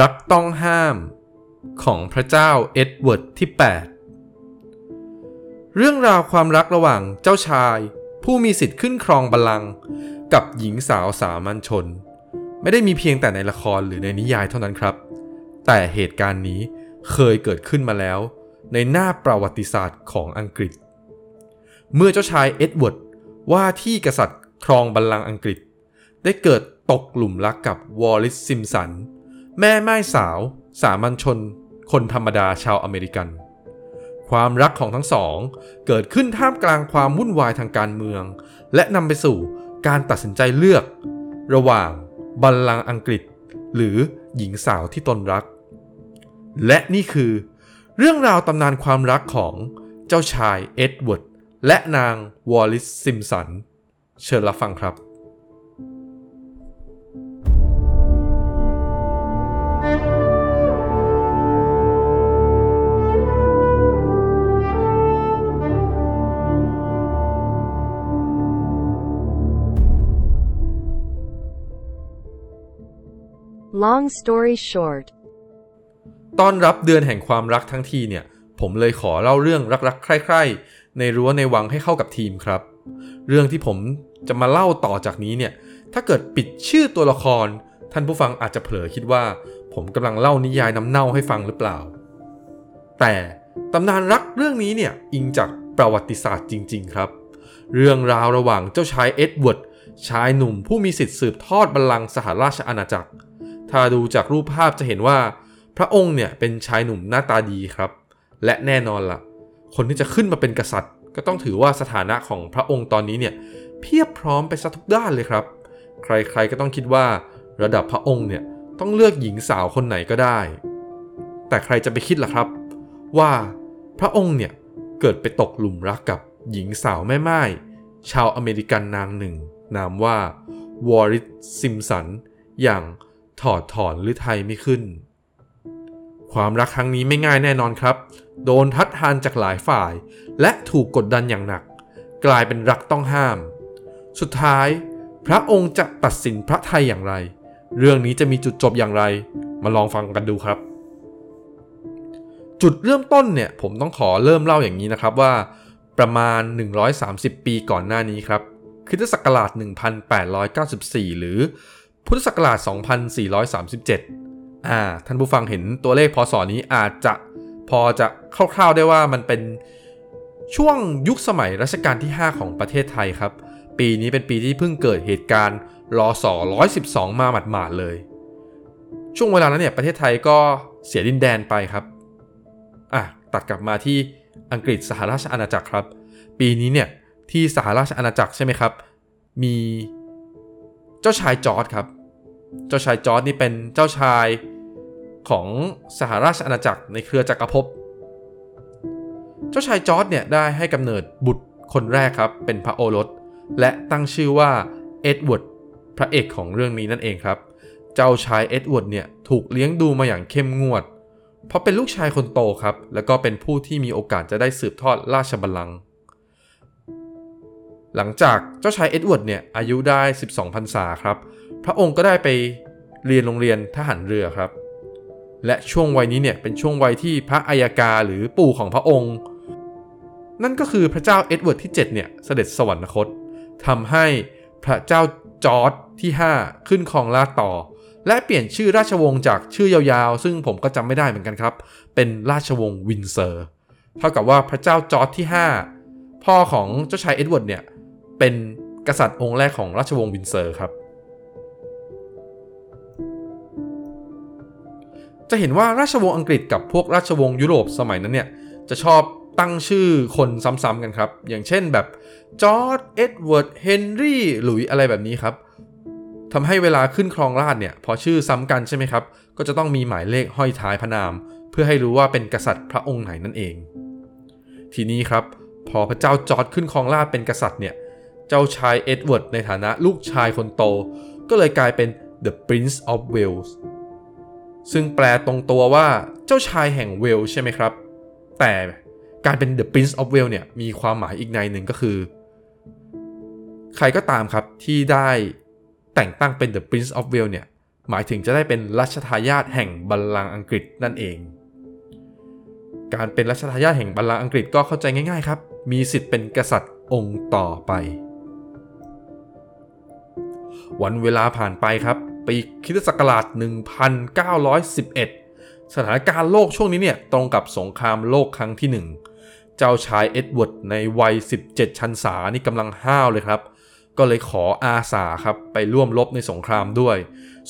รักต้องห้ามของพระเจ้าเอ็ดเวิร์ดที่ 8 เรื่องราวความรักระหว่างเจ้าชาย ผู้มีสิทธิ์ขึ้นครองบัลลังก์กับหญิงสาวสามัญชน ไม่ได้มีเพียงแต่ในละครหรือในนิยายเท่านั้นครับ แต่เหตุการณ์นี้เคยเกิดขึ้นมาแล้ว ในหน้าประวัติศาสตร์ของอังกฤษ เมื่อเจ้าชายเอ็ดเวิร์ดว่าที่กษัตริย์ครองบัลลังก์อังกฤษ ได้เกิดตกหลุมรักกับวอลลิสซิมสัน แม่ม่ายสาว สามัญชน คนธรรมดาชาวอเมริกัน ความรักของทั้งสอง เกิดขึ้นท่ามกลางความวุ่นวายทางการเมือง และนำไปสู่การตัดสินใจเลือก ระหว่างบัลลังก์อังกฤษ หรือหญิงสาวที่ตนรัก และนี่คือ เรื่องราวตำนานความรักของเจ้าชายเอ็ดเวิร์ดและนางวอลลิสซิมสัน เชิญรับฟังครับ Long story short, ต้อนรับเดือนแห่งความรักทั้งทีเนี่ย ผมเลยขอเล่าเรื่องรักๆ ใคร่ๆ ในรั้วในวังให้เข้ากับทีมครับ เรื่องที่ผมจะมาเล่าต่อจากนี้เนี่ย ถ้าเกิดปิดชื่อตัวละคร ท่านผู้ฟังอาจจะเผลอคิดว่า ผมกำลังเล่านิยายน้ำเน่าให้ฟังหรือเปล่า แต่ตำนานรักเรื่องนี้เนี่ย อิงจากประวัติศาสตร์จริง ๆ ครับ เรื่องราวระหว่างเจ้าชายเอ็ดเวิร์ดชายหนุ่มผู้มีสิทธิ์สืบทอดบัลลังก์สหราชอาณาจักร ถ้าดูจากรูปภาพจะเห็นว่า พระองค์เนี่ยเป็นชายหนุ่มหน้าตาดีครับ และแน่นอนละ่ะ คนที่จะขึ้นมาเป็นกษัตริย์ ก็ต้องถือว่าสถานะของพระองค์ตอนนี้เนี่ยเพียบพร้อมไปซะทุกด้านเลยครับ ใครๆก็ต้องคิดว่าระดับพระองค์เนี่ยต้องเลือกหญิงสาวคนไหนก็ได้ แต่ใครจะไปคิดล่ะครับ ว่าพระองค์เนี่ยเกิดไปตกหลุมรักกับหญิงสาวแม่ไม้ชาวอเมริกันนางหนึ่ง นามว่าวอริสซิมสัน อย่าง ถอดถอนหรือไทยไม่ขึ้น ความรักครั้งนี้ไม่ง่ายแน่นอนครับ โดนทัดทานจากหลายฝ่าย และถูกกดดันอย่างหนัก กลายเป็นรักต้องห้าม สุดท้ายพระองค์จะตัดสินพระไทยอย่างไร เรื่องนี้จะมีจุดจบอย่างไร มาลองฟังกันดูครับ จุดเริ่มต้นเนี่ยผมต้องขอเริ่มเล่าอย่างนี้นะครับว่า ประมาณ 130 ปีก่อนหน้านี้ครับคริสตศักราช1894 หรือ พุทธศักราช 2437 อ่า ท่านผู้ฟังเห็นตัวเลขพศนี้อาจจะพอจะคร่าวๆได้ว่ามันเป็นช่วงยุคสมัยรัชกาลที่ 5 ของประเทศไทยครับ ปีนี้เป็นปีที่เพิ่งเกิดเหตุการณ์รอสอ112 มาหมาดๆเลย ช่วงเวลานั้นเนี่ยประเทศไทยก็เสียดินแดนไปครับ อะ ตัดกลับมาที่อังกฤษสหราชอาณาจักรครับ ปีนี้เนี่ยที่สหราชอาณาจักรใช่ไหมครับ มี เจ้าชายจอร์จครับ เจ้าชายจอร์จนี่เป็นเจ้าชายของสหราชอาณาจักรในเครือจักรภพ เจ้าชายจอร์จเนี่ยได้ให้กำเนิดบุตรคนแรกครับเป็นพระโอรส และตั้งชื่อว่าเอ็ดเวิร์ดพระเอกของเรื่องนี้นั่นเองครับ เจ้าชายเอ็ดเวิร์ดเนี่ยถูกเลี้ยงดูมาอย่างเข้มงวด เพราะเป็นลูกชายคนโตครับ แล้วก็เป็นผู้ที่มีโอกาสจะได้สืบทอดราชบัลลังก์ หลังจากเจ้าชายเอ็ดเวิร์ดเนี่ยอายุได้ 12พรรษาครับ พระองค์ก็ได้ไปเรียนโรงเรียนทหารเรือครับ และช่วงวัยนี้เนี่ยเป็นช่วงวัยที่พระอัยกาหรือปู่ของพระองค์ นั่นก็คือพระเจ้าเอ็ดเวิร์ดที่ 7 เนี่ยเสด็จสวรรคตทำให้พระเจ้าจอร์จที่ 5 ขึ้นครองราชย์ต่อ และเปลี่ยนชื่อราชวงศ์จากชื่อยาวๆ ซึ่งผมก็จำไม่ได้เหมือนกันครับ เป็นราชวงศ์วินด์เซอร์ เท่ากับว่าพระเจ้าจอร์จที่ 5 พ่อของเจ้าชายเอ็ดเวิร์ดเนี่ย เป็นกษัตริย์องค์แรกของราชวงศ์วินด์เซอร์ครับ จะเห็นว่าราชวงศ์อังกฤษกับพวกราชวงศ์ยุโรปสมัยนั้นเนี่ย จะชอบตั้งชื่อคนซ้ำๆกันครับ อย่างเช่นแบบจอร์จเอ็ดเวิร์ดเฮนรี่หลุยส์อะไรแบบนี้ครับทำให้เวลาขึ้นครองราชย์เนี่ย พอชื่อซ้ำกันใช่ไหมครับ ก็จะต้องมีหมายเลขห้อยท้ายพระนาม เพื่อให้รู้ว่าเป็นกษัตริย์พระองค์ไหนนั่นเอง ทีนี้ครับ พอพระเจ้าจอร์จขึ้นครองราชย์เป็นกษัตริย์เนี่ย เจ้าชายเอ็ดเวิร์ดในฐานะลูกชายคนโต ก็เลยกลายเป็น the Prince of Wales ซึ่งแปลตรงตัวว่าเจ้าชายแห่งเวลส์ใช่ไหมครับ แต่การเป็น The Prince of Wales เนี่ยมีความหมายอีกนัยหนึ่งก็คือ ใครก็ตามครับที่ได้แต่งตั้งเป็น The Prince of Wales เนี่ยหมายถึงจะได้เป็นรัชทายาทแห่งบัลลังก์อังกฤษนั่นเอง การเป็นรัชทายาทแห่งบัลลังก์อังกฤษก็เข้าใจง่ายๆครับ มีสิทธิ์เป็นกษัตริย์องค์ต่อไป วันเวลาผ่านไปครับ ปีคริสตศักราช 1911 สถานการณ์โลกช่วงนี้เนี่ยตรงกับสงครามโลกครั้งที่หนึ่งเจ้าชายเอ็ดเวิร์ดในวัย 17 ชันษานี่กำลังห้าวเลยครับ ก็เลยขออาสาครับไปร่วมรบในสงครามด้วย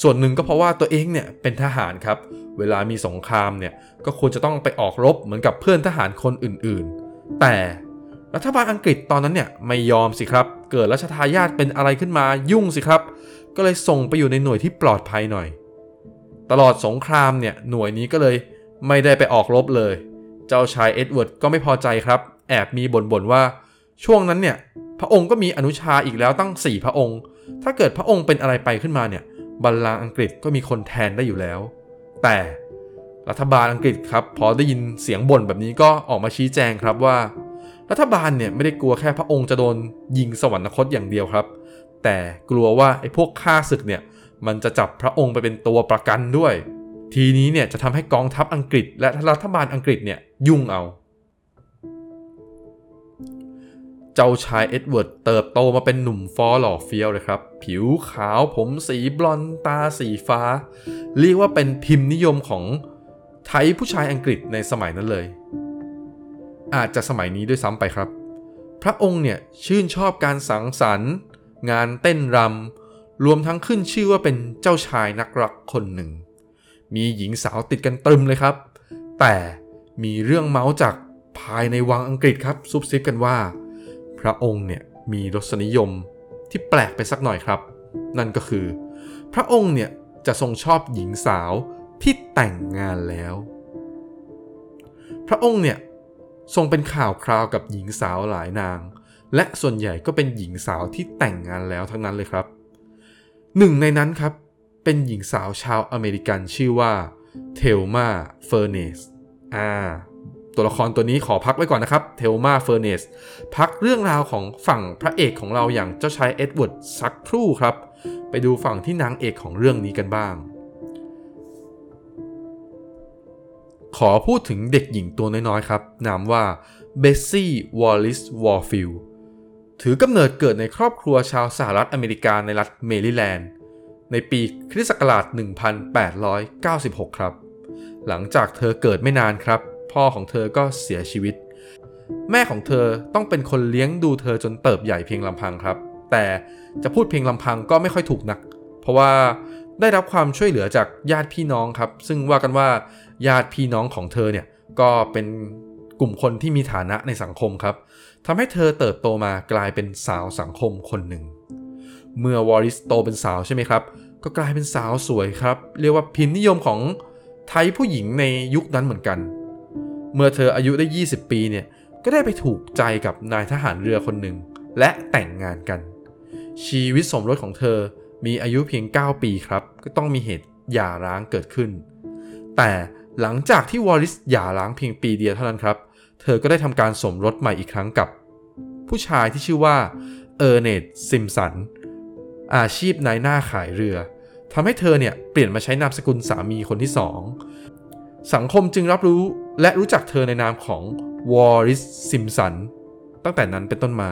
ส่วนหนึ่งก็เพราะว่าตัวเองเนี่ยเป็นทหารครับ เวลามีสงครามเนี่ยก็ควรจะต้องไปออกรบเหมือนกับเพื่อนทหารคนอื่นๆ แต่ รัฐบาลอังกฤษตอนนั้นเนี่ยไม่ยอมสิครับ เกิดรัชทายาทเป็นอะไรขึ้นมายุ่งสิครับ ก็เลยส่งไปอยู่ในหน่วยที่ปลอดภัยหน่อย ตลอดสงครามเนี่ยหน่วยนี้ก็เลยไม่ได้ไปออกรบเลย เจ้าชายเอ็ดเวิร์ดก็ไม่พอใจครับ แอบมีบ่นๆว่าช่วงนั้นเนี่ยพระองค์ก็มีอนุชาอีกแล้วตั้ง 4 พระองค์ ถ้าเกิดพระองค์เป็นอะไรไปขึ้นมาเนี่ยบัลลังก์อังกฤษก็มีคนแทนได้อยู่แล้ว แต่รัฐบาลอังกฤษครับพอได้ยินเสียงบ่นแบบนี้ก็ออกมาชี้แจงครับว่า รัฐบาลเนี่ยไม่ได้กลัวแค่พระองค์จะโดนยิงสวรรคตอย่างเดียวครับ แต่กลัวว่าไอ้พวกข้าศึกเนี่ยมันจะจับพระองค์ไปเป็นตัวประกันด้วย ทีนี้เนี่ยจะทำให้กองทัพอังกฤษ และรัฐบาลอังกฤษเนี่ยยุ่งเอา เจ้าชายเอ็ดเวิร์ดเติบโตมาเป็นหนุ่มฟอหล่อเฟี้ยวเลยครับ ผิวขาวผมสีบลอนด์ตาสีฟ้า เรียกว่าเป็นพิมพ์นิยมของ type ผู้ชายอังกฤษในสมัยนั้นเลย อาจจะสมัยนี้ด้วยซ้ำไปครับ พระองค์เนี่ยชื่นชอบการสังสรรค์ งานเต้นรำรวมทั้งขึ้นชื่อว่าเป็นเจ้าชายนักรักคนหนึ่ง มีหญิงสาวติดกันตรึมเลยครับ แต่มีเรื่องเมาส์จากภายในวังอังกฤษครับซุบซิบกันว่า พระองค์เนี่ยมีรสนิยมที่แปลกไปสักหน่อยครับ นั่นก็คือ พระองค์เนี่ยจะทรงชอบหญิงสาวที่แต่งงานแล้ว พระองค์เนี่ย ทรงเป็นข่าวคราวกับหญิงสาวหลายนาง และส่วนใหญ่ก็เป็นหญิงสาวที่แต่งงานแล้วทั้งนั้นเลยครับ หนึ่งในนั้นครับ เป็นหญิงสาวชาวอเมริกันชื่อว่าเทลมาเฟอร์เนสอ่าตัวละครตัวนี้ขอพักไว้ก่อนนะครับ เทลมาเฟอร์เนส พักเรื่องราวของฝั่งพระเอกของเราอย่างเจ้าชายเอ็ดเวิร์ดสักครู่ครับ ไปดูฝั่งที่นางเอกของเรื่องนี้กันบ้าง ขอพูดถึงเด็กหญิงตัวน้อยๆ ครับ นามว่าเบสซี่วอลลิสวอร์ฟิลด์ถือกำเนิดเกิดในครอบครัวชาวสหรัฐอเมริกาในรัฐเมริแลนด์ ในปีคริสต์ศักราช 1896 ครับ หลังจากเธอเกิดไม่นานครับ พ่อของเธอก็เสียชีวิต แม่ของเธอต้องเป็นคนเลี้ยงดูเธอจนเติบใหญ่เพียงลำพังครับ แต่จะพูดเพียงลำพังก็ไม่ค่อยถูกนัก เพราะว่า ได้รับความช่วยเหลือจากญาติพี่น้องครับ ซึ่งว่ากันว่าญาติพี่น้องของเธอเนี่ยก็เป็นกลุ่มคนที่มีฐานะในสังคมครับทำให้เธอเติบโตมากลายเป็นสาวสังคมคนหนึ่ง เมื่อวอริสโตเป็นสาวใช่ไหมครับ ก็กลายเป็นสาวสวยครับ เรียกว่าพิมพ์นิยมของไทยผู้หญิงในยุคนั้นเหมือนกัน เมื่อเธออายุได้ 20 ปีเนี่ยก็ได้ไปถูกใจกับนายทหารเรือคนหนึ่งและแต่งงานกัน ชีวิตสมรสของเธอ มีอายุเพียง 9 ปีครับ ก็ต้องมีเหตุหย่าร้างเกิดขึ้น แต่หลังจากที่วอริสหย่าร้างเพียงปีเดียวเท่านั้นครับ เธอก็ได้ทำการสมรสใหม่อีกครั้งกับ ผู้ชายที่ชื่อว่าเออร์เนตซิมสัน อาชีพนายหน้าขายเรือทำให้เธอเนี่ยเปลี่ยนมาใช้นามสกุลสามีคนที่สอง สังคมจึงรับรู้และรู้จักเธอในนามของวอริสซิมสันตั้งแต่นั้นเป็นต้นมา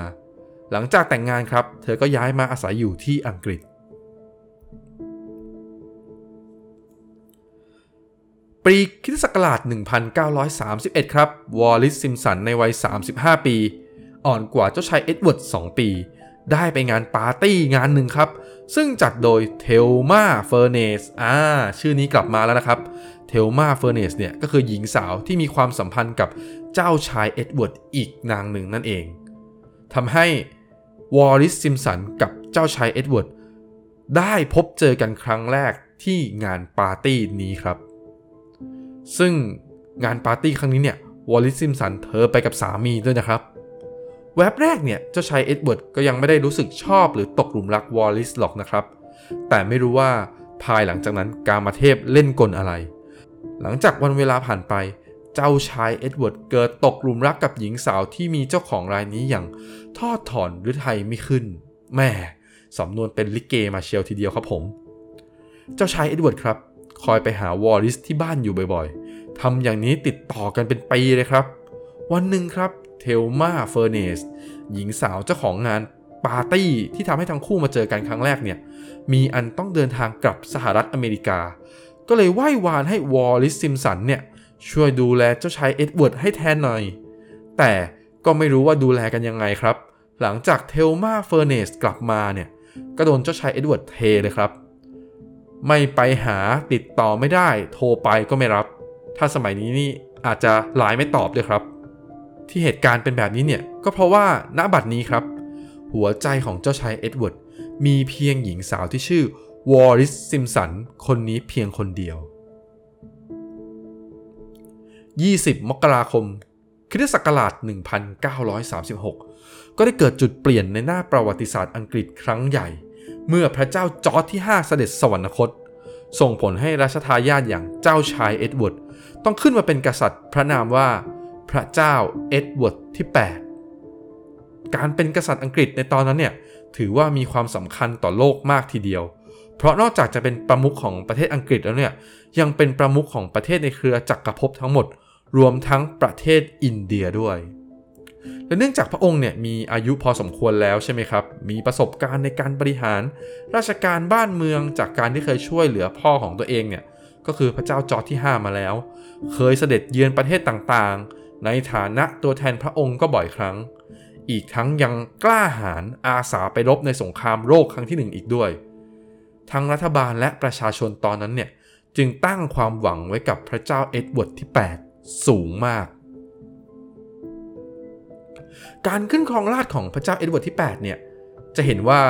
หลังจากแต่งงานครับ เธอก็ย้ายมาอาศัยอยู่ที่อังกฤษ ปีคริสต์ศักราช 1931 ครับ วอลลิสซิมสันในวัย 35 ปี อ่อนกว่าเจ้าชายเอ็ดเวิร์ด 2 ปี ได้ไปงานปาร์ตี้งานหนึ่งครับ ซึ่งจัดโดยเทลมาเฟอร์เนสอ่า ชื่อนี้กลับมาแล้วนะครับ เทลมาเฟอร์เนสเนี่ย ก็คือหญิงสาวที่มีความสัมพันธ์กับเจ้าชายเอ็ดเวิร์ดอีกนางหนึ่งนั่นเอง ทำให้วอลลิสซิมสันกับเจ้าชายเอ็ดเวิร์ดได้พบเจอกันครั้งแรกที่งานปาร์ตี้นี้ครับ ซึ่งงานปาร์ตี้ครั้งนี้เนี่ยวอลลิสซิมสันเธอไปกับสามีด้วยนะครับ แวบแรกเนี่ย เจ้าชายเอ็ดเวิร์ดก็ยังไม่ได้รู้สึกชอบหรือตกหลุมรักวอลลิสหรอกนะครับ แต่ไม่รู้ว่าภายหลังจากนั้นกามเทพเล่นกลอะไร หลังจากวันเวลาผ่านไป เจ้าชายเอ็ดเวิร์ดเกิดตกหลุมรักกับหญิงสาวที่มีเจ้าของรายนี้อย่างทอดถอนหรือไทยไม่ขึ้นแม่สำนวนเป็นลิเกมาเชียวทีเดียวครับผม เจ้าชายเอ็ดเวิร์ดครับ คอยไปหาวอลลิสที่บ้านอยู่บ่อยๆทำอย่างนี้ติดต่อกันเป็นปีเลยครับ วันหนึ่งครับเทลมาเฟอร์เนสหญิงสาวเจ้าของงานปาร์ตี้ที่ทำให้ทั้งคู่มาเจอกันครั้งแรกเนี่ย มีอันต้องเดินทางกลับสหรัฐอเมริกา ก็เลยไหว้วานให้วอลลิสซิมสันเนี่ยช่วยดูแลเจ้าชายเอ็ดเวิร์ดให้แทนหน่อย แต่ก็ไม่รู้ว่าดูแลกันยังไงครับ หลังจากเทลมาเฟอร์เนสกลับมาเนี่ย ก็โดนเจ้าชายเอ็ดเวิร์ดเทเลยครับ ไม่ไปหาติดต่อไม่ได้ โทรไปก็ไม่รับ ถ้าสมัยนี้นี่อาจจะไลน์ไม่ตอบด้วยครับ ที่เหตุการณ์เป็นแบบนี้เนี่ย ก็เพราะว่าณบัดนี้ครับ หัวใจของเจ้าชายเอ็ดเวิร์ดมีเพียงหญิงสาวที่ชื่อวอลลิสซิมสันคนนี้เพียงคนเดียว 20 มกราคมคริสต์ศักราช 1936 ก็ได้เกิดจุดเปลี่ยนในหน้าประวัติศาสตร์อังกฤษครั้งใหญ่ เมื่อพระเจ้าจอร์จที่ 5 เสด็จสวรรคต ส่งผลให้รัชทายาทอย่างเจ้าชายเอ็ดเวิร์ดต้องขึ้นมาเป็นกษัตริย์พระนามว่าพระเจ้าเอ็ดเวิร์ดที่ 8 การเป็นกษัตริย์อังกฤษในตอนนั้นเนี่ยถือว่ามีความสำคัญต่อโลกมากทีเดียว เพราะนอกจากจะเป็นประมุขของประเทศอังกฤษแล้วเนี่ยยังเป็นประมุขของประเทศในเครือจักรภพทั้งหมด รวมทั้งประเทศอินเดียด้วย และเนื่องจากพระองค์เนี่ยมีอายุพอสมควรแล้วใช่ไหมครับ มีประสบการณ์ในการบริหาร ราชการบ้านเมืองจากการที่เคยช่วยเหลือพ่อของตัวเองเนี่ยก็คือพระเจ้าจอร์จที่ 5 มาแล้ว เคยเสด็จเยือนประเทศต่างๆ ในฐานะตัวแทนพระองค์ก็บ่อยครั้ง อีกทั้งยังกล้าหาญอาสาไปรบในสงครามโลกครั้งที่หนึ่งอีกด้วย ทั้งรัฐบาลและประชาชนตอนนั้นเนี่ยจึงตั้งความหวังไว้กับพระเจ้าเอ็ดเวิร์ดที่ 8 สูงมาก การขึ้นครองราชย์ของพระเจ้าเอ็ดเวิร์ดที่ 8 เนี่ย จะเห็นว่า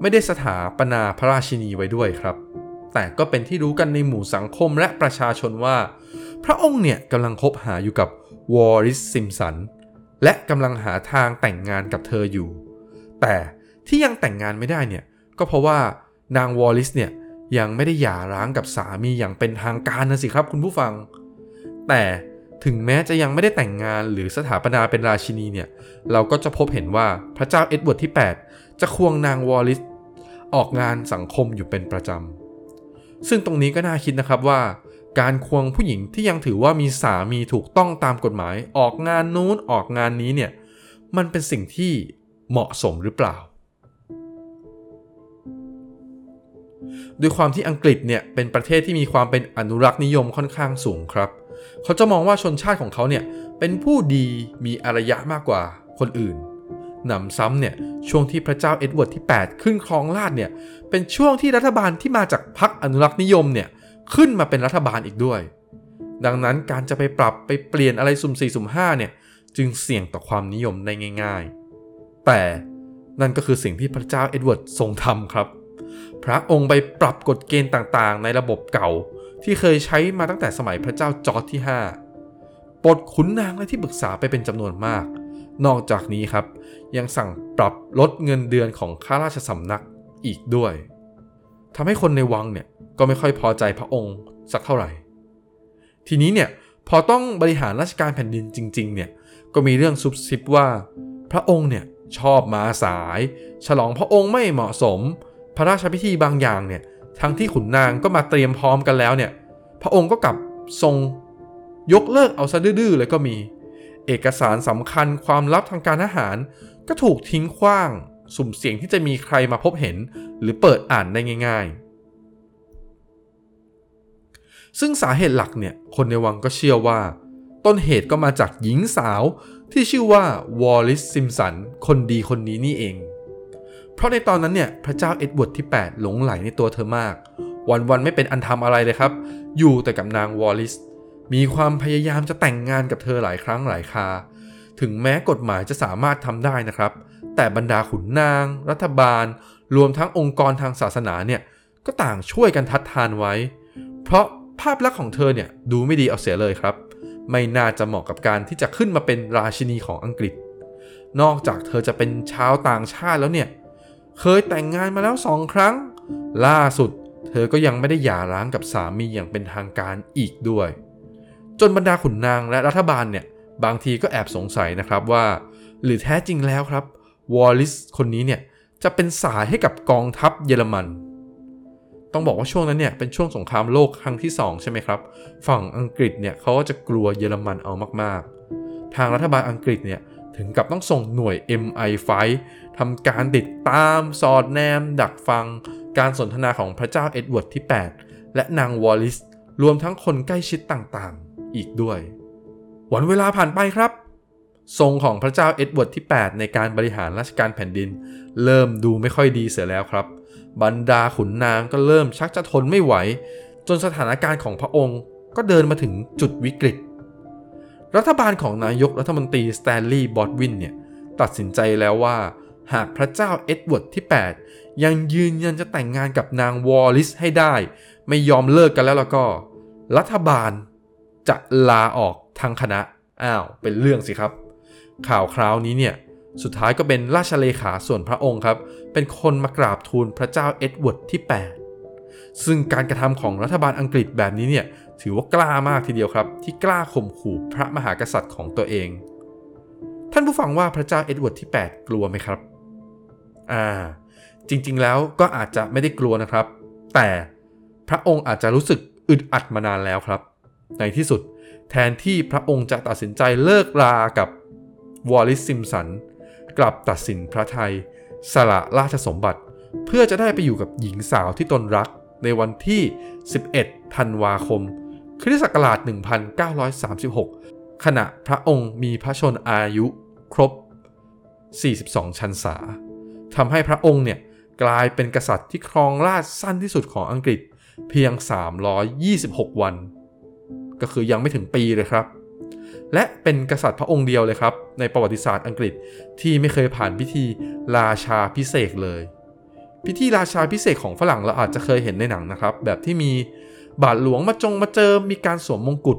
ไม่ได้สถาปนาพระราชินีไว้ด้วยครับ แต่ก็เป็นที่รู้กันในหมู่สังคมและประชาชนว่า พระองค์เนี่ยกำลังคบหาอยู่กับวอลลิสซิมสันและกำลังหาทางแต่งงานกับเธออยู่ แต่ที่ยังแต่งงานไม่ได้เนี่ยก็เพราะว่านางวอลลิสเนี่ยยังไม่ได้หย่าร้างกับสามีอย่างเป็นทางการนะสิครับคุณผู้ฟัง แต่ ถึงแม้จะยังไม่ได้แต่งงานหรือสถาปนาเป็นราชินีเนี่ย เราก็จะพบเห็นว่าพระเจ้าเอ็ดเวิร์ดที่ 8 จะควงนางวอลลิสออกงานสังคมอยู่เป็นประจำ ซึ่งตรงนี้ก็น่าคิดนะครับว่า การควงผู้หญิงที่ยังถือว่ามีสามีถูกต้องตามกฎหมาย ออกงานนู้นออกงานนี้เนี่ย มันเป็นสิ่งที่เหมาะสมหรือเปล่า ด้วยความที่อังกฤษเนี่ยเป็นประเทศที่มีความเป็นอนุรักษ์นิยมค่อนข้างสูงครับ เขาจะมองว่าชนชาติของเขาเนี่ยเป็นผู้ดีมีอารยะมากกว่าคนอื่นหนำซ้ำเนี่ยช่วงที่พระเจ้าเอ็ดเวิร์ดที่ 8 ขึ้นครองราชย์เนี่ยเป็นช่วงที่รัฐบาลที่มาจากพรรคอนุรักษ์นิยมเนี่ยขึ้นมาเป็นรัฐบาลอีกด้วย ดังนั้นการจะไปปรับไปเปลี่ยนอะไรสุ่มสี่สุ่มห้าเนี่ยจึงเสี่ยงต่อความนิยมได้ง่าย ๆ แต่นั่นก็คือสิ่งที่พระเจ้าเอ็ดเวิร์ดทรงทำครับ พระองค์ไปปรับกฎเกณฑ์ต่างๆ ในระบบเก่า ที่เคยใช้มาตั้งแต่สมัยพระเจ้าจอร์จที่ 5 ปลดขุนนางและที่ปรึกษาไปเป็นจำนวนมาก นอกจากนี้ครับ ยังสั่งปรับลดเงินเดือนของข้าราชสำนักอีกด้วยทำให้คนในวังเนี่ยก็ไม่ค่อยพอใจพระองค์สักเท่าไหร่ ทีนี้เนี่ยพอต้องบริหารราชการแผ่นดินจริงๆเนี่ยก็มีเรื่องซุบซิบว่า พระองค์เนี่ยชอบมาสาย ฉลองพระองค์ไม่เหมาะสม พระราชพิธีบางอย่างเนี่ยทั้งที่ขุนนางก็มาเตรียมพร้อมกันแล้วเนี่ย พระองค์ก็กลับทรงยกเลิกเอาซะดื้อๆเลยก็มี เอกสารสำคัญความลับทางการทหาร ก็ถูกทิ้งขว้าง สุ่มเสี่ยงที่จะมีใครมาพบเห็น หรือเปิดอ่านได้ง่าย ๆ ซึ่งสาเหตุหลักเนี่ยคนในวังก็เชื่อว่า ต้นเหตุก็มาจากหญิงสาวที่ชื่อว่าวอลลิสซิมสันคนดีคนนี้นี่เอง เพราะในตอนนั้นเนี่ยพระเจ้าเอ็ดเวิร์ดที่ 8 หลงใหลในตัวเธอมาก วันๆไม่เป็นอันทำอะไรเลยครับ อยู่แต่กับนางวอลลิสมีความพยายามจะแต่งงานกับเธอหลายครั้งหลายครา ถึงแม้กฎหมายจะสามารถทำได้นะครับ แต่บรรดาขุนนาง รัฐบาล รวมทั้งองค์กรทางศาสนาเนี่ยก็ต่างช่วยกันทัดทานไว้ เพราะภาพลักษณ์ของเธอเนี่ยดูไม่ดีเอาเสียเลยครับ ไม่น่าจะเหมาะกับการที่จะขึ้นมาเป็นราชินีของอังกฤษ นอกจากเธอจะเป็นชาวต่างชาติแล้วเนี่ย เคยแต่งงานมาแล้วสองครั้ง ล่าสุด เธอก็ยังไม่ได้หย่าร้างกับสามีอย่างเป็นทางการอีกด้วย จนบรรดาขุนนางและรัฐบาลเนี่ยบางทีก็แอบสงสัยนะครับว่า หรือแท้จริงแล้วครับวอลลิสคนนี้เนี่ยจะเป็นสายให้กับกองทัพเยอรมัน ต้องบอกว่าช่วงนั้นเนี่ยเป็นช่วงสงครามโลกครั้งที่ 2 ใช่ไหมครับ ฝั่งอังกฤษเนี่ยเขาก็จะกลัวเยอรมันเอามากๆ ทางรัฐบาลอังกฤษเนี่ย ถึงกับต้องส่งหน่วย MI5 ทำการติดตามสอดแนม ดักฟัง การสนทนาของพระเจ้าเอ็ดเวิร์ดที่ 8 และนางวอลลิส รวมทั้งคนใกล้ชิดต่างๆ อีกด้วย วันเวลาผ่านไปครับ ทรงของพระเจ้าเอ็ดเวิร์ดที่ 8 ในการบริหารราชการแผ่นดิน เริ่มดูไม่ค่อยดีเสียแล้วครับ บรรดาขุนนางก็เริ่มชักจะทนไม่ไหว จนสถานการณ์ของพระองค์ก็เดินมาถึงจุดวิกฤต รัฐบาลของนายกรัฐมนตรีสแตนลีย์บอลด์วินเนี่ยตัดสินใจแล้วว่า หากพระเจ้าเอ็ดเวิร์ดที่ 8 ยังยืนยันจะแต่งงานกับนางวอลลิสให้ได้ ไม่ยอมเลิกกันแล้วแล้วก็ รัฐบาลจะลาออกทั้งคณะอ้าวเป็นเรื่องสิครับ ข่าวคราวนี้เนี่ยสุดท้ายก็เป็นราชเลขาส่วนพระองค์ครับ เป็นคนมากราบทูลพระเจ้าเอ็ดเวิร์ดที่ 8 ซึ่งการกระทำของรัฐบาลอังกฤษแบบนี้เนี่ยถือว่ากล้ามากทีเดียวครับ ที่กล้าข่มขู่พระมหากษัตริย์ของตัวเอง ท่านผู้ฟังว่าพระเจ้าเอ็ดเวิร์ดที่ 8 กลัวไหมครับ อ่า จริงๆแล้วก็อาจจะไม่ได้กลัวนะครับ แต่พระองค์อาจจะรู้สึกอึดอัดมานานแล้วครับ ในที่สุดแทนที่พระองค์จะตัดสินใจเลิกรากับวอลลิสซิมสันกลับตัดสินพระไทยสละราชสมบัติ เพื่อจะได้ไปอยู่กับหญิงสาวที่ตนรัก ในวันที่ 11 ธันวาคม คริสต์ศักราช 1936 ขณะพระองค์มีพระชนอายุครบ 42 ชันษาทำให้พระองค์เนี่ยกลายเป็นกษัตริย์ที่ครองราชย์สั้นที่สุดของอังกฤษเพียง 326 วัน ก็คือยังไม่ถึงปีเลยครับ และเป็นกษัตริย์พระองค์เดียวเลยครับ ในประวัติศาสตร์อังกฤษที่ไม่เคยผ่านพิธีราชาพิเศษเลย พิธีราชาพิเศษของฝรั่งเราอาจจะเคยเห็นในหนังนะครับ แบบที่มีบาทหลวงมาจงมาเจอมีการสวมมงกุฎ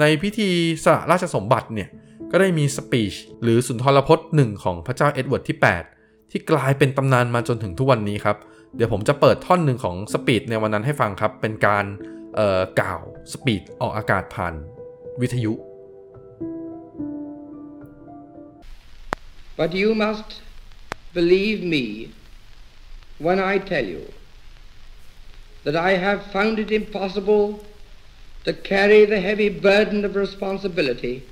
ในพิธีสละราชสมบัติเนี่ยก็ได้มี speech หรือสุนทรพจน์หนึ่งของพระเจ้าเอ็ดเวิร์ดที่ 8 ที่กลายเป็นตำนานมาจนถึงทุกวันนี้ครับ เดี๋ยวผมจะเปิดท่อนหนึ่งของ speech ในวันนั้นให้ฟังครับ เป็นการกล่าว speech ออกอากาศผ่านวิทยุ But you must believe me when I tell you that I have found it impossible to carry the heavy burden of responsibility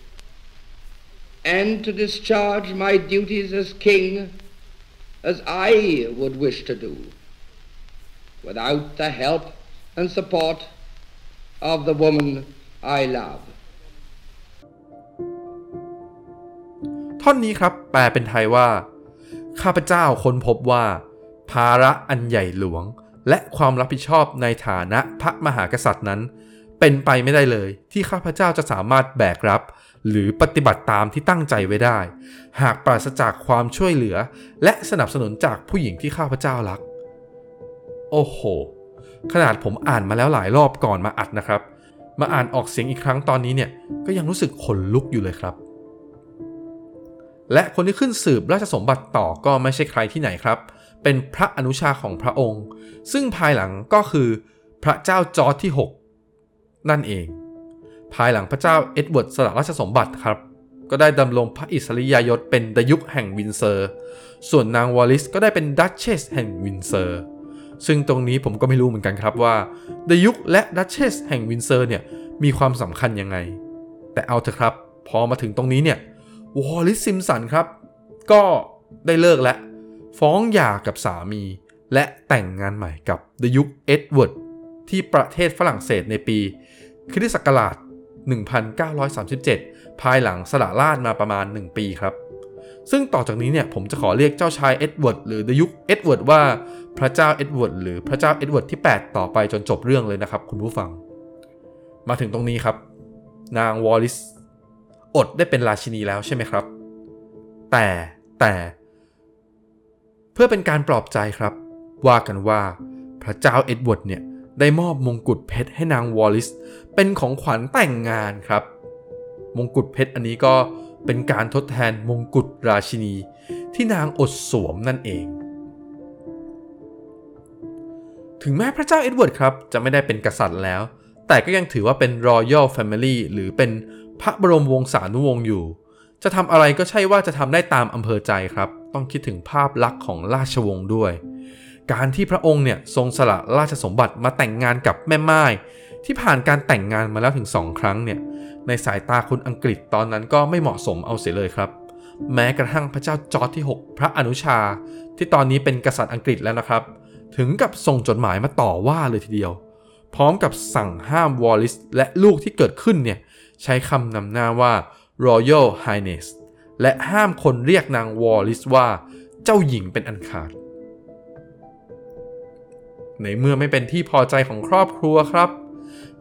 and to discharge my duties as king as I would wish to do without the help and support of the woman I love. ท่อนนี้ครับ แปลเป็นไทยว่า ข้าพเจ้าค้นพบว่า ภาระอันใหญ่หลวง และความรับผิดชอบในฐานะพระมหากษัตริย์นั้น เป็นไปไม่ได้เลยที่ข้าพเจ้าจะสามารถแบกรับ หรือปฏิบัติตามที่ตั้งใจไว้ได้ หากปราศจากความช่วยเหลือ และสนับสนุนจากผู้หญิงที่ข้าพเจ้ารัก โอ้โห ขนาดผมอ่านมาแล้วหลายรอบก่อนมาอัดนะครับ มาอ่านออกเสียงอีกครั้งตอนนี้เนี่ยก็ยังรู้สึกขนลุกอยู่เลยครับและคนที่ขึ้นสืบราชสมบัติต่อก็ไม่ใช่ใครที่ไหนครับ เป็นพระอนุชาของพระองค์ ซึ่งภายหลังก็คือพระเจ้าจอร์จที่ 6 นั่นเอง ภายหลังพระเจ้าเอ็ดเวิร์ดสละราชสมบัติครับ ก็ได้ดำรงพระอิสริยยศเป็นดยุคแห่งวินเซอร์ ส่วนนางวอลลิสก็ได้เป็นดัชเชสแห่งวินเซอร์ ซึ่งตรงนี้ผมก็ไม่รู้เหมือนกันครับว่าดยุคและดัชเชสแห่งวินเซอร์เนี่ยมีความสำคัญยังไง แต่เอาเถอะครับ พอมาถึงตรงนี้เนี่ยวอลลิสซิมสันครับ ก็ได้เลิกและ ฟ้องหย่ากับสามี และแต่งงานใหม่กับดยุคเอ็ดเวิร์ดที่ประเทศฝรั่งเศสในปี คริสต์ศักราช 1937 ภายหลังสละราชมาประมาณ 1 ปีครับ ซึ่งต่อจากนี้เนี่ยผมจะขอเรียกเจ้าชายเอ็ดเวิร์ดหรือดยุคเอ็ดเวิร์ดว่าพระเจ้าเอ็ดเวิร์ดหรือพระเจ้าเอ็ดเวิร์ดที่ 8 ต่อไปจนจบเรื่องเลยนะครับ คุณผู้ฟัง มาถึงตรงนี้ครับ นางวอลลิสอดได้เป็นราชินีแล้วใช่ไหมครับ แต่แต่ เพื่อเป็นการปลอบใจครับ ว่ากันว่า พระเจ้าเอ็ดเวิร์ดเนี่ยได้มอบมงกุฎเพชรให้นางวอลลิสเป็นของขวัญแต่งงานครับ มงกุฎเพชรอันนี้ก็เป็นการทดแทนมงกุฎราชินี ที่นางอดสวมนั่นเอง ถึงแม้พระเจ้าเอ็ดเวิร์ดครับ จะไม่ได้เป็นกษัตริย์แล้ว แต่ก็ยังถือว่าเป็น Royal Family หรือเป็นพระบรมวงศานุวงศ์อยู่ จะทำอะไรก็ใช่ว่าจะทำได้ตามอำเภอใจครับ ต้องคิดถึงภาพลักษณ์ของราชวงศ์ด้วย การที่พระองค์เนี่ยทรงสละราชสมบัติมาแต่งงานกับแม่ไม้ที่ผ่านการแต่งงานมาแล้วถึงสองครั้งเนี่ย ในสายตาคนอังกฤษตอนนั้นก็ไม่เหมาะสมเอาเสียเลยครับ แม้กระทั่งพระเจ้าจอร์จที่ 6 พระอนุชา ที่ตอนนี้เป็นกษัตริย์อังกฤษแล้วนะครับ ถึงกับส่งจดหมายมาต่อว่าเลยทีเดียว พร้อมกับสั่งห้ามวอลลิสและลูกที่เกิดขึ้นเนี่ยใช้คำนำหน้าว่า Royal Highness และห้ามคนเรียกนางวอลลิสว่าเจ้าหญิงเป็นอันขาด ในเมื่อไม่เป็นที่พอใจของครอบครัวครับ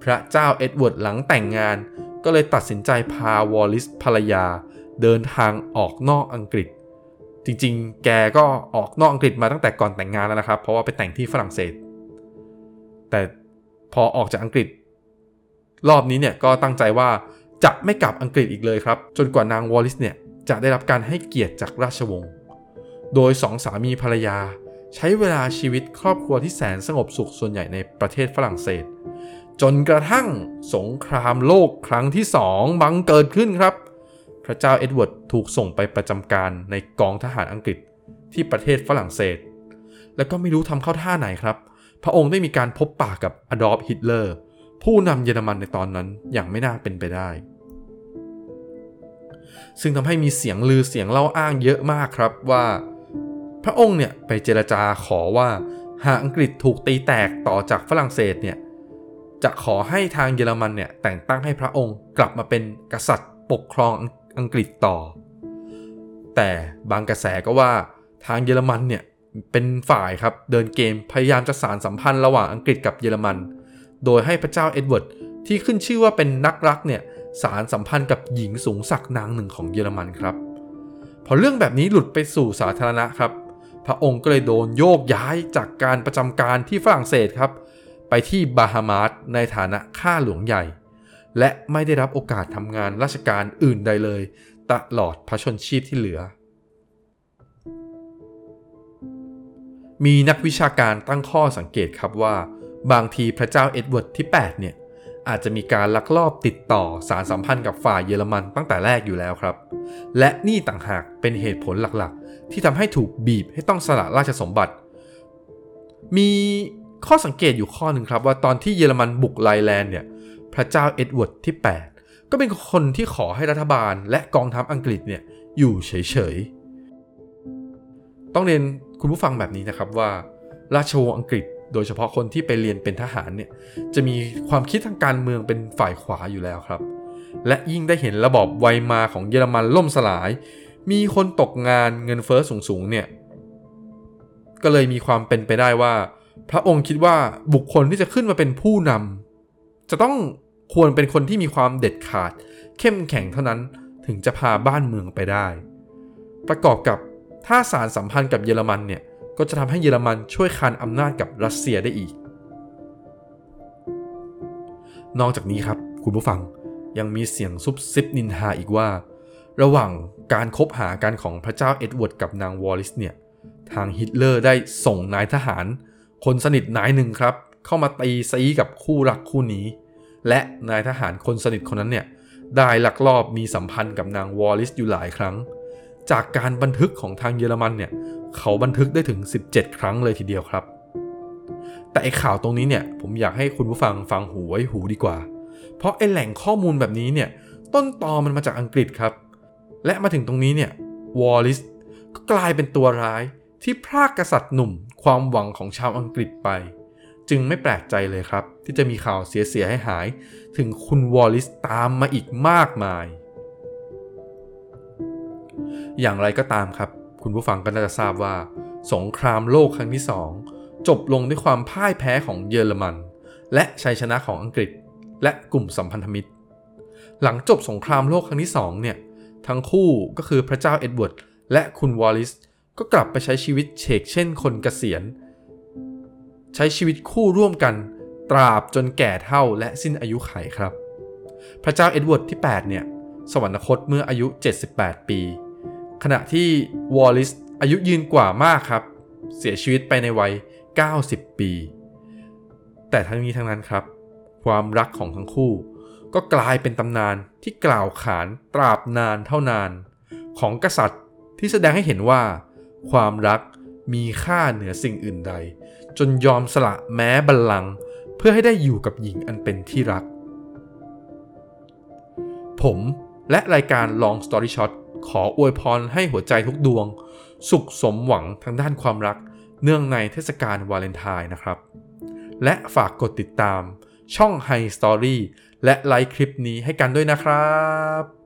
พระเจ้าเอ็ดเวิร์ดหลังแต่งงาน ก็เลยตัดสินใจพาวอลลิสภรรยา เดินทางออกนอกอังกฤษ จริงๆ แกก็ออกนอกอังกฤษมาตั้งแต่ก่อนแต่งงานแล้วนะครับ เพราะว่าไปแต่งที่ฝรั่งเศส แต่พอออกจากอังกฤษ รอบนี้เนี่ยก็ตั้งใจว่า จะไม่กลับอังกฤษอีกเลยครับ จนกว่านางวอลลิสเนี่ยจะได้รับการให้เกียรติจากราชวงศ์ โดยสองสามีภรรยา ใช้เวลาชีวิตครอบครัวที่แสนสงบสุขส่วนใหญ่ในประเทศฝรั่งเศส จนกระทั่งสงครามโลกครั้งที่สองบังเกิดขึ้นครับ พระเจ้าเอ็ดเวิร์ดถูกส่งไปประจำการในกองทหารอังกฤษที่ประเทศฝรั่งเศส และก็ไม่รู้ทำเข้าท่าไหนครับ พระองค์ได้มีการพบปะกับอดอล์ฟฮิตเลอร์ผู้นำเยอรมันในตอนนั้นอย่างไม่น่าเป็นไปได้ ซึ่งทำให้มีเสียงลือเสียงเล่าอ้างเยอะมากครับว่า พระองค์เนี่ยไปเจรจาขอว่าหากอังกฤษถูกตีแตกต่อจากฝรั่งเศสเนี่ยจะขอให้ทางเยอรมันเนี่ยแต่งตั้งให้พระองค์กลับมาเป็นกษัตริย์ปกครองอังกฤษต่อ แต่บางกระแสก็ว่าทางเยอรมันเนี่ยเป็นฝ่ายครับเดินเกมพยายามจะสานสัมพันธ์ระหว่างอังกฤษกับเยอรมัน โดยให้พระเจ้าเอ็ดเวิร์ดที่ขึ้นชื่อว่าเป็นนักรักเนี่ย สานสัมพันธ์กับหญิงสูงศักดิ์นางหนึ่งของเยอรมันครับ พอเรื่องแบบนี้หลุดไปสู่สาธารณะครับ พระองค์ก็เลยโดนโยกย้ายจากการประจำการที่ฝรั่งเศสครับ ไปที่บาฮามาสในฐานะข้าหลวงใหญ่ และไม่ได้รับโอกาสทำงานราชการอื่นใดเลย ตลอดพระชนชีพที่เหลือ มีนักวิชาการตั้งข้อสังเกตครับว่า บางทีพระเจ้าเอ็ดเวิร์ดที่ 8 เนี่ย อาจจะมีการลักลอบติดต่อสานสัมพันธ์กับฝ่ายเยอรมันตั้งแต่แรกอยู่แล้วครับ และนี่ต่างหากเป็นเหตุผลหลักๆ ที่ทำให้ถูกบีบให้ต้องสละราชสมบัติ มีข้อสังเกตอยู่ข้อหนึ่งครับว่าตอนที่เยอรมันบุกไรน์แลนด์เนี่ยพระเจ้าเอ็ดเวิร์ดที่ 8 ก็เป็นคนที่ขอให้รัฐบาลและกองทัพอังกฤษเนี่ยอยู่เฉยๆ ต้องเรียนคุณผู้ฟังแบบนี้นะครับว่า ราชวงศ์อังกฤษ โดยเฉพาะคนที่ไปเรียนเป็นทหารเนี่ยจะมีความคิดทางการเมืองเป็นฝ่ายขวาอยู่แล้วครับ และยิ่งได้เห็นระบอบไวมาของเยอรมันล่มสลาย มีคนตกงานเงินเฟ้อสูงๆเนี่ยก็เลยมีความเป็นไปได้ว่า พระองค์คิดว่าบุคคลที่จะขึ้นมาเป็นผู้นำจะต้องควรเป็นคนที่มีความเด็ดขาด เข้มแข็งเท่านั้นถึงจะพาบ้านเมืองไปได้ ประกอบกับถ้าสารสัมพันธ์กับเยอรมันเนี่ย ก็จะทำให้เยอรมันช่วยคานอำนาจกับรัสเซียได้อีก นอกจากนี้ครับคุณผู้ฟังยังมีเสียงซุบซิบนินทาอีกว่า ระหว่างการคบหากันของพระเจ้าเอ็ดเวิร์ดกับนางวอลลิสเนี่ยทางฮิตเลอร์ได้ส่งนายทหาร คนสนิทนายหนึ่งครับ เข้ามาตีซี้กับคู่รักคู่นี้ และนายทหารคนสนิทคนนั้นเนี่ยได้ลักลอบมีสัมพันธ์กับนางวอลลิสอยู่หลายครั้ง จากการบันทึกของทางเยอรมันเนี่ย เขาบันทึกได้ถึง 17 ครั้งเลยทีเดียวครับ แต่ไอ้ข่าวตรงนี้เนี่ยผมอยากให้คุณผู้ฟังฟังหูไว้หูดีกว่า เพราะไอ้แหล่งข้อมูลแบบนี้เนี่ยต้นตอมันมาจากอังกฤษครับ และมาถึงตรงนี้เนี่ยวอลลิสก็กลายเป็นตัวร้ายที่พรากกษัตริย์หนุ่มความหวังของชาวอังกฤษไป จึงไม่แปลกใจเลยครับ ที่จะมีข่าวเสียๆให้หาย ถึงคุณวอลลิสตามมาอีกมากมาย อย่างไรก็ตามครับ คุณผู้ฟังก็น่าจะทราบว่า สงครามโลกครั้งที่สองจบลงด้วยความพ่ายแพ้ของเยอรมัน และชัยชนะของอังกฤษ และกลุ่มสัมพันธมิตร หลังจบสงครามโลกครั้งที่สองเนี่ยทั้งคู่ก็คือพระเจ้าเอ็ดเวิร์ดและคุณวอลลิสก็กลับไปใช้ชีวิตเฉกเช่นคนเกษียณ ใช้ชีวิตคู่ร่วมกัน ตราบจนแก่เฒ่าและสิ้นอายุไขครับ พระเจ้าเอ็ดเวิร์ดที่ 8 เนี่ย สวรรคตเมื่ออายุ 78 ปี ขณะที่วอลลิสอายุยืนกว่ามากครับ เสียชีวิตไปในวัย 90 ปี แต่ทั้งนี้ทั้งนั้นครับ ความรักของทั้งคู่ ก็กลายเป็นตำนานที่กล่าวขานตราบนานเท่านาน ของกษัตริย์ที่แสดงให้เห็นว่า ความรักมีค่าเหนือสิ่งอื่นใด จนยอมสละแม้บัลลังก์เพื่อให้ได้อยู่กับหญิงอันเป็นที่รัก ผมและรายการ Long Story Shot ขออวยพรให้หัวใจทุกดวง สุขสมหวังทางด้านความรัก เนื่องในเทศกาลวาเลนไทน์นะครับ และฝากกดติดตามช่อง High Story และไลค์คลิปนี้ให้กันด้วยนะครับ